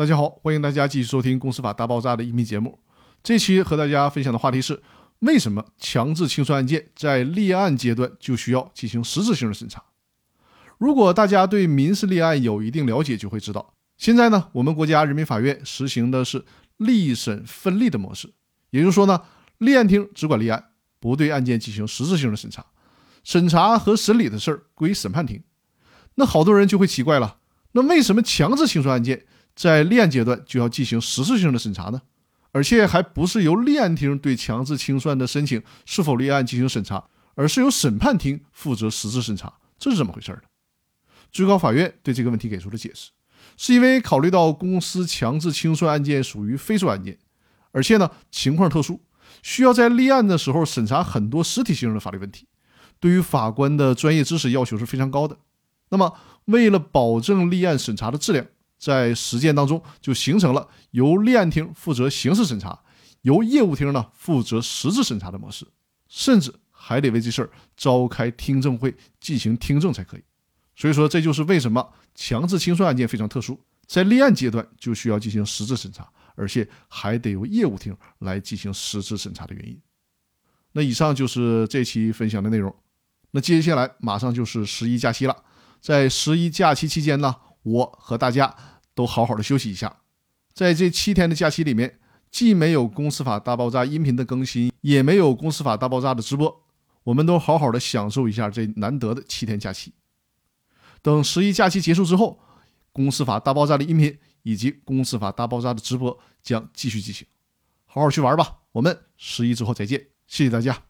大家好，欢迎大家继续收听《公司法大爆炸》的音频节目。这期和大家分享的话题是：为什么强制清算案件在立案阶段就需要进行实质性的审查？如果大家对民事立案有一定了解，就会知道，现在呢，我们国家人民法院实行的是立审分立的模式，也就是说呢，立案厅只管立案，不对案件进行实质性的审查，审查和审理的事儿归审判庭。那好多人就会奇怪了，那为什么强制清算案件？在立案阶段就要进行实质性的审查呢，而且还不是由立案庭对强制清算的申请是否立案进行审查，而是由审判庭负责实质审查，这是怎么回事呢？最高法院对这个问题给出了解释，是因为考虑到公司强制清算案件属于非诉案件，而且呢情况特殊，需要在立案的时候审查很多实体性的法律问题，对于法官的专业知识要求是非常高的。那么为了保证立案审查的质量，在实践当中，就形成了由立案厅负责刑事审查，由业务厅呢负责实质审查的模式，甚至还得为这事儿召开听证会进行听证才可以。所以说，这就是为什么强制清算案件非常特殊，在立案阶段就需要进行实质审查，而且还得由业务厅来进行实质审查的原因。那以上就是这期分享的内容。那接下来马上就是十一假期了，在十一假期期间呢。我和大家都好好的休息一下，在这七天的假期里面，既没有《公司法大爆炸》音频的更新，也没有《公司法大爆炸》的直播，我们都好好的享受一下这难得的七天假期。等十一假期结束之后，《公司法大爆炸》的音频以及《公司法大爆炸》的直播将继续进行，好好去玩吧。我们十一之后再见，谢谢大家。